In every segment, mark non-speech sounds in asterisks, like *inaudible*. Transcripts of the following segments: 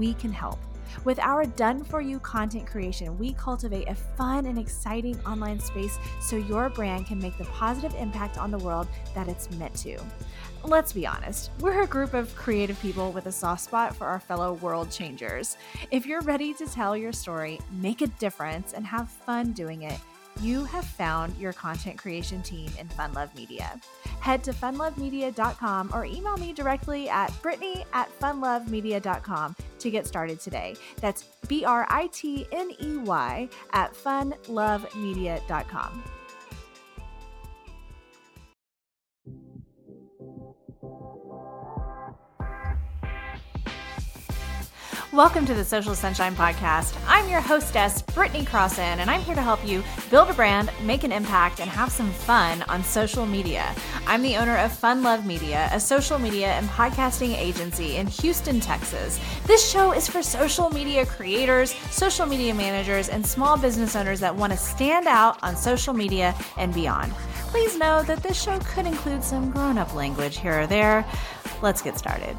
we can help. With our done for you content creation, we cultivate a fun and exciting online space so your brand can make the positive impact on the world that it's meant to. Let's be honest, we're a group of creative people with a soft spot for our fellow world changers. If you're ready to tell your story, make a difference, and have fun doing it, you have found your content creation team in Fun Love Media. Head to funlovemedia.com or email me directly at britney at funlovemedia.com to get started today. That's B R I T N E Y at funlovemedia.com. Welcome to the Social Sunshine Podcast. I'm your hostess, Britney Crosson, and I'm here to help you build a brand, make an impact, and have some fun on social media. I'm the owner of Fun Love Media, a social media and podcasting agency in Houston, Texas. This show is for social media creators, social media managers, and small business owners that want to stand out on social media and beyond. Please know that this show could include some grown up language here or there. Let's get started.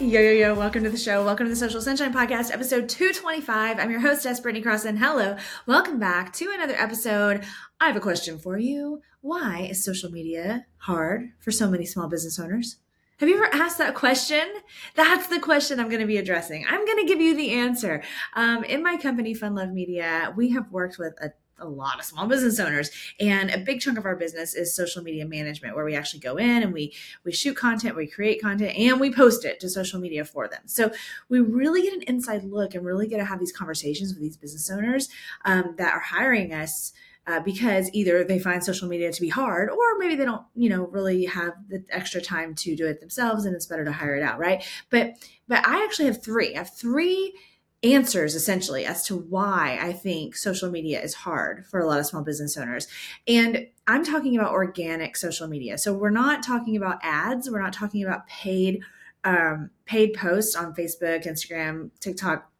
Yo, yo, yo, welcome to the show. Welcome to the Social Sunshine Podcast, episode 225. I'm your hostess, Britney Crosson. Hello. Welcome back to another episode. I have a question for you. Why is social media hard for so many small business owners? Have you ever asked that question? That's the question I'm going to be addressing. I'm going to give you the answer. Um, in my company, Fun Love Media, we have worked with a a lot of small business owners. And a big chunk of our business is social media management where we actually go in and we we shoot content we create content and we post it to social media for them. So we really get an inside look and really get to have these conversations with these business owners um, that are hiring us uh, because either they find social media to be hard or maybe they don't you know really have the extra time to do it themselves and it's better to hire it out right? But but i actually have three. I have three answers essentially as to why I think social media is hard for a lot of small business owners. And I'm talking about organic social media. So we're not talking about ads, we're not talking about paid um, paid posts on Facebook, Instagram, TikTok,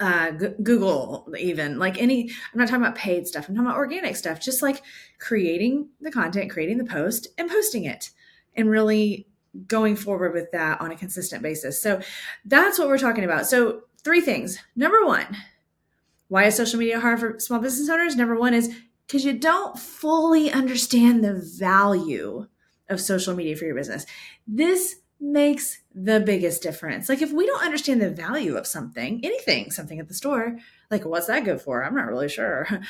uh, G- Google, even like any. I'm not talking about paid stuff. I'm talking about organic stuff, just like creating the content, creating the post, and posting it, and really going forward with that on a consistent basis. So that's what we're talking about. So three things. Number one, why is social media hard for small business owners? Number one is because you don't fully understand the value of social media for your business. This makes the biggest difference. Like if we don't understand the value of something, anything, something at the store, like what's that good for? I'm not really sure. *laughs*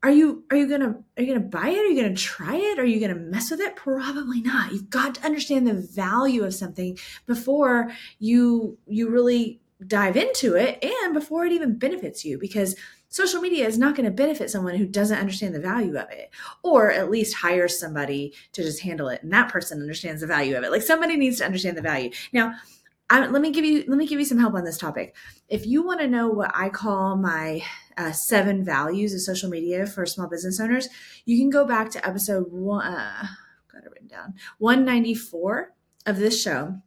Are you are you gonna are you gonna buy it? Are you gonna try it? Are you gonna mess with it? Probably not. You've got to understand the value of something before you you really dive into it and before it even benefits you because social media is not going to benefit someone who doesn't understand the value of it or at least hire somebody to just handle it and that person understands the value of it. Like somebody needs to understand the value. Now I, let me give you let me give you some help on this topic. If you want to know what i call my uh, seven values of social media for small business owners you can go back to episode one uh, got it written down 194 of this show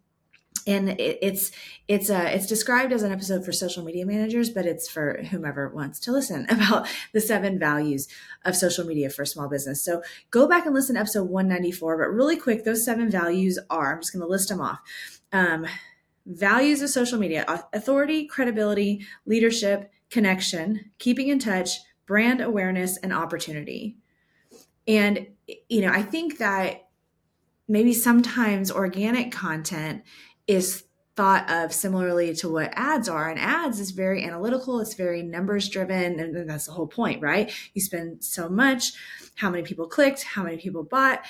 and it, it's it's uh, it's described as an episode for social media managers, but it's for whomever wants to listen *laughs* about the seven values of social media for small business. So go back and listen to episode 194. But really quick, those seven values are I'm just going to list them off. Um, values of social media: authority, credibility, leadership, connection, keeping in touch, brand awareness, and opportunity. And you know, I think that maybe sometimes organic content is thought of similarly to what ads are and ads is very analytical it's very numbers driven and that's the whole point right? You spend so much how many people clicked how many people bought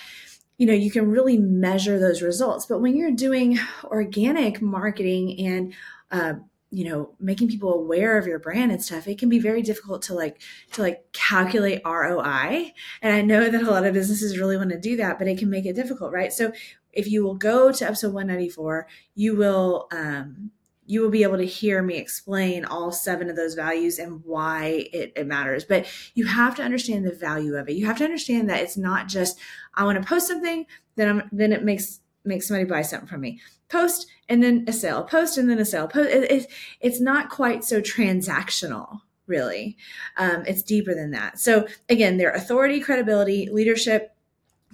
you know you can really measure those results. But when you're doing organic marketing and uh, you know making people aware of your brand and stuff it can be very difficult to like to like calculate roi and i know that a lot of businesses really want to do that but it can make it difficult right? So if you will go to episode 194 you will um you will be able to hear me explain all seven of those values and why it, it matters. But you have to understand the value of it. You have to understand that it's not just I want to post something, then I'm then it makes makes somebody buy something from me. Post and then a sale. Post and then a sale. Post. It, it, it's not quite so transactional really. Um, it's deeper than that. So again, their authority, credibility, leadership,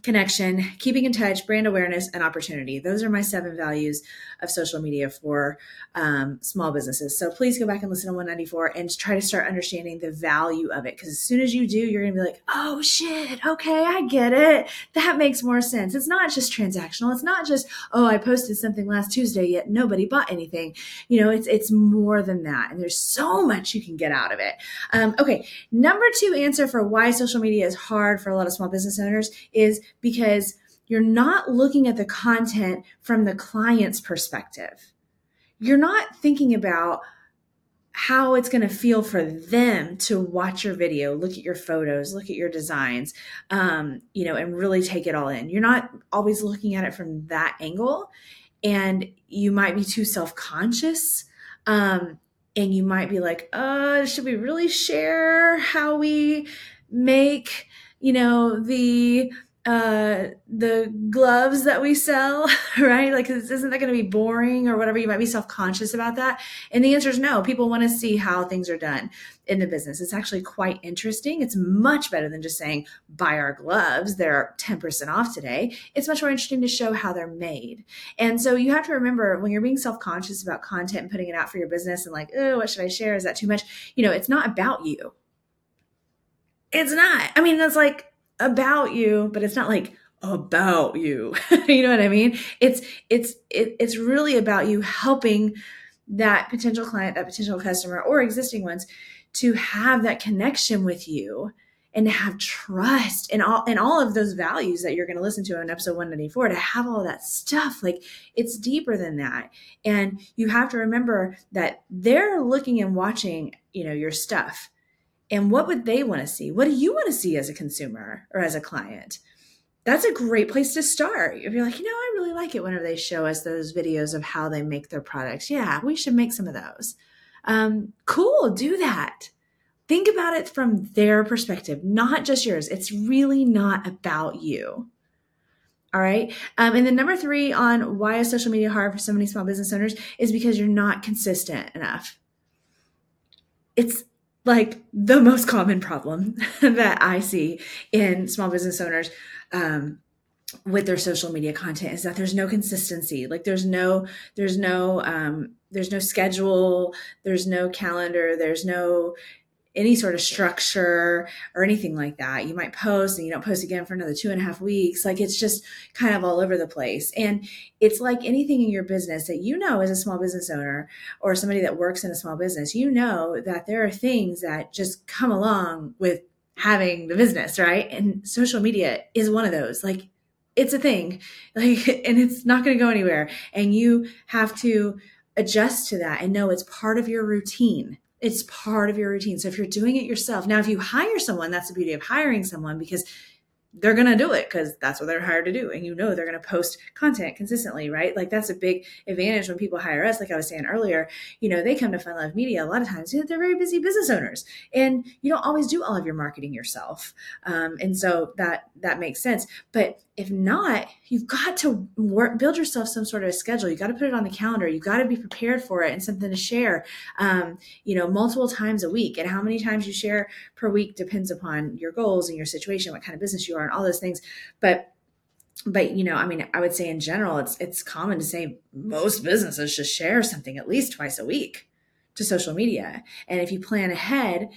connection, keeping in touch, brand awareness, and opportunity. Those are my seven values of social media for um, small businesses. So please go back and listen to 194 and try to start understanding the value of it. Because as soon as you do, you're going to be like, oh shit, okay, I get it. That makes more sense. It's not just transactional. It's not just, oh, I posted something last Tuesday, yet nobody bought anything. You know, it's it's more than that. And there's so much you can get out of it. Um, okay, number two answer for why social media is hard for a lot of small business owners is because you're not looking at the content from the client's perspective. You're not thinking about how it's going to feel for them to watch your video, look at your photos, look at your designs, um, you know, and really take it all in. You're not always looking at it from that angle, and you might be too self conscious. Um, and you might be like, uh, should we really share how we make, you know, the uh, the gloves that we sell, *laughs* right? Like, isn't that going to be boring or whatever? You might be self conscious about that. And the answer is no. People want to see how things are done in the business. It's actually quite interesting. It's much better than just saying, buy our gloves. They're 10% off today. It's much more interesting to show how they're made. And so you have to remember when you're being self conscious about content and putting it out for your business and like, oh, what should I share? Is that too much? You know, it's not about you. It's not. I mean, that's like, about you, but it's not like about you. *laughs* you know what I mean? It's it's it, it's really about you helping that potential client, that potential customer or existing ones to have that connection with you and to have trust and all and all of those values that you're going to listen to in episode 194 to have all that stuff like it's deeper than that and you have to remember that they're looking and watching you know your stuff and what would they want to see? What do you want to see as a consumer or as a client? That's a great place to start. If you're like, you know, I really like it whenever they show us those videos of how they make their products. Yeah, we should make some of those. Um, cool, do that. Think about it from their perspective, not just yours. It's really not about you. All right. Um, and then number three on why is social media hard for so many small business owners is because you're not consistent enough. It's like the most common problem *laughs* that I see in small business owners um, with their social media content is that there's no consistency. Like there's no there's no um, there's no schedule, there's no calendar, there's no any sort of structure or anything like that. You might post and you don't post again for another two and a half weeks. Like it's just kind of all over the place. And it's like anything in your business that you know as a small business owner or somebody that works in a small business, you know that there are things that just come along with having the business, right? And social media is one of those. Like it's a thing, *laughs* like, and it's not going to go anywhere. And you have to adjust to that and know it's part of your routine it's part of your routine. So if you're doing it yourself, now if you hire someone, that's the beauty of hiring someone because they're going to do it because that's what they're hired to do. And you know, they're going to post content consistently, right? Like that's a big advantage when people hire us. Like I was saying earlier, you know, they come to Fun Love Media a lot of times, they're very busy business owners and you don't always do all of your marketing yourself. Um, and so that, that makes sense. But if not, you've got to work, build yourself some sort of a schedule. You got to put it on the calendar. You got to be prepared for it and something to share, um, you know, multiple times a week. And how many times you share per week depends upon your goals and your situation, what kind of business you are, and all those things. But but you know i mean i would say in general it's it's common to say most businesses should share something at least twice a week to social media and if you plan ahead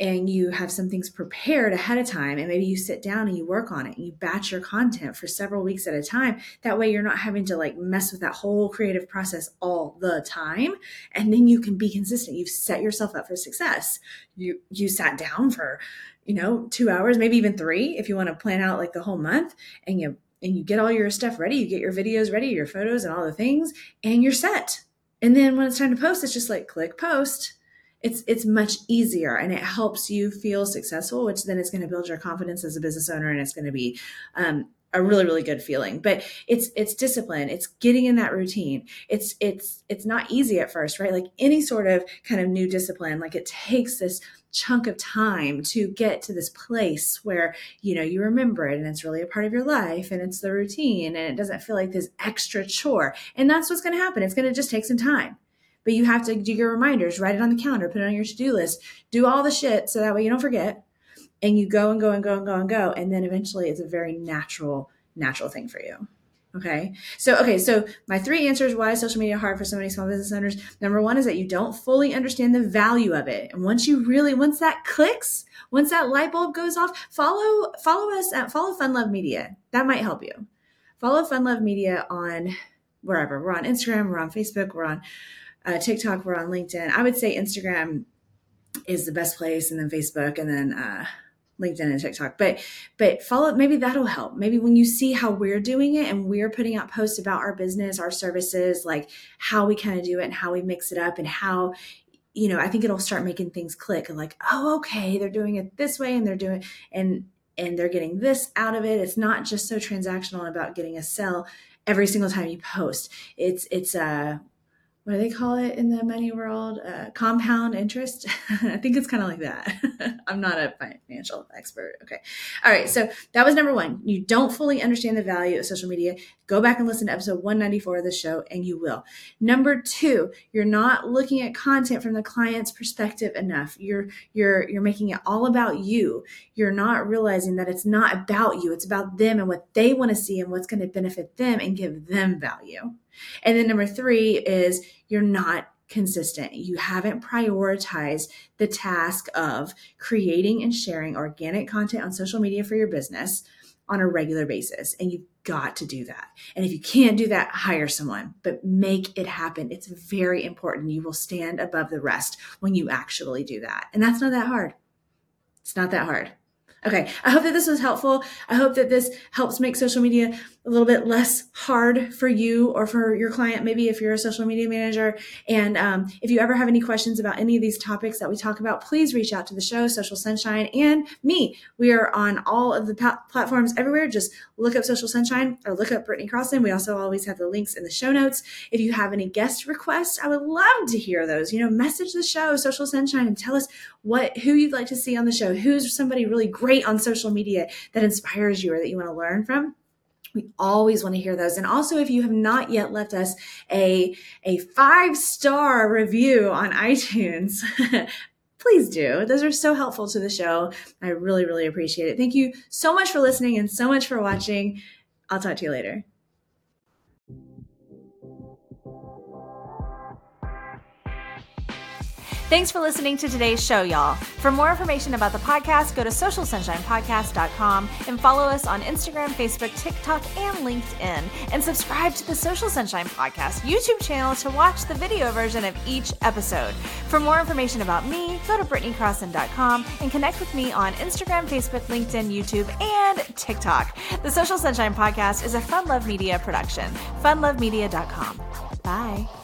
and you have some things prepared ahead of time and maybe you sit down and you work on it and you batch your content for several weeks at a time that way you're not having to like mess with that whole creative process all the time and then you can be consistent. You've set yourself up for success. You you sat down for you know 2 hours maybe even 3 if you want to plan out like the whole month and you and you get all your stuff ready you get your videos ready your photos and all the things and you're set. And then when it's time to post it's just like click post it's it's much easier and it helps you feel successful which then is going to build your confidence as a business owner and it's going to be um, a really really good feeling. But it's it's discipline. It's getting in that routine. It's it's it's not easy at first right? Like any sort of kind of new discipline like it takes this chunk of time to get to this place where you know you remember it and it's really a part of your life and it's the routine and it doesn't feel like this extra chore. And that's what's going to happen. It's going to just take some time but you have to do your reminders write it on the calendar put it on your to-do list do all the shit so that way you don't forget. And you go and go and go and go and go and then eventually it's a very natural natural thing for you. Okay? So okay so my three answers why is social media hard for so many small business owners. Number one is that you don't fully understand the value of it. And once you really once that clicks once that light bulb goes off follow follow us at follow fun love media. That might help you. Follow fun love media on wherever. We're on instagram we're on facebook we're on uh, tiktok we're on linkedin i would say instagram is the best place and then facebook and then uh, LinkedIn and TikTok. But but follow maybe that'll help. Maybe when you see how we're doing it and we're putting out posts about our business, our services, like how we kind of do it and how we mix it up and how you know, I think it'll start making things click like, oh, okay, they're doing it this way and they're doing and and they're getting this out of it. It's not just so transactional about getting a sell every single time you post. It's it's uh what do they call it in the money world? Uh, compound interest. *laughs* I think it's kind of like that. *laughs* I'm not a financial expert. Okay. All right. So that was number one. You don't fully understand the value of social media. Go back and listen to episode 194 of the show, and you will. Number two, you're not looking at content from the client's perspective enough. You're you're you're making it all about you. You're not realizing that it's not about you. It's about them and what they want to see and what's going to benefit them and give them value. And then number three is you're not consistent. You haven't prioritized the task of creating and sharing organic content on social media for your business on a regular basis. And you've got to do that. And if you can't do that, hire someone, but make it happen. It's very important. You will stand above the rest when you actually do that. And that's not that hard. It's not that hard. Okay, I hope that this was helpful. I hope that this helps make social media a little bit less hard for you or for your client, maybe if you're a social media manager. And um, if you ever have any questions about any of these topics that we talk about, please reach out to the show, Social Sunshine, and me. We are on all of the pa- platforms everywhere. Just look up Social Sunshine or look up Britney Crosson. We also always have the links in the show notes. If you have any guest requests, I would love to hear those. You know, message the show, Social Sunshine, and tell us what who you'd like to see on the show. Who's somebody really great on social media that inspires you or that you want to learn from? We always want to hear those. And also, if you have not yet left us a, a five star review on *laughs* iTunes, please do. Those are so helpful to the show. I really, really appreciate it. Thank you so much for listening and so much for watching. I'll talk to you later. Thanks for listening to today's show, y'all. For more information about the podcast, go to socialsunshinepodcast.com and follow us on Instagram, Facebook, TikTok, and LinkedIn. And subscribe to the Social Sunshine Podcast YouTube channel to watch the video version of each episode. For more information about me, go to BritneyCrosson.com and connect with me on Instagram, Facebook, LinkedIn, YouTube, and TikTok. The Social Sunshine Podcast is a Fun Love Media production. FunLoveMedia.com. Bye.